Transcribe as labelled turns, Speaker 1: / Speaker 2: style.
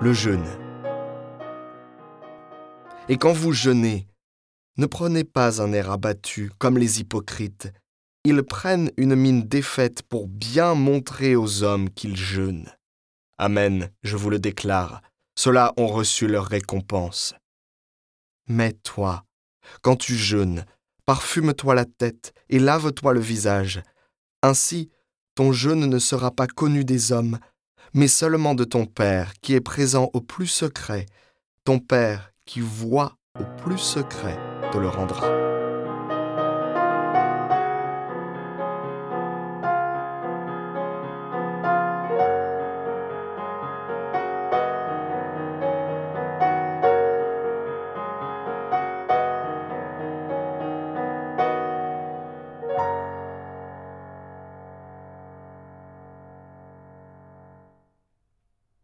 Speaker 1: le jeûne. Et quand vous jeûnez, ne prenez pas un air abattu comme les hypocrites. Ils prennent une mine défaite pour bien montrer aux hommes qu'ils jeûnent. Amen, je vous le déclare, ceux-là ont reçu leur récompense. Mais toi, quand tu jeûnes, parfume-toi la tête et lave-toi le visage. Ainsi, ton jeûne ne sera pas connu des hommes, mais seulement de ton Père qui est présent au plus secret, ton Père qui voit au plus secret te le rendra.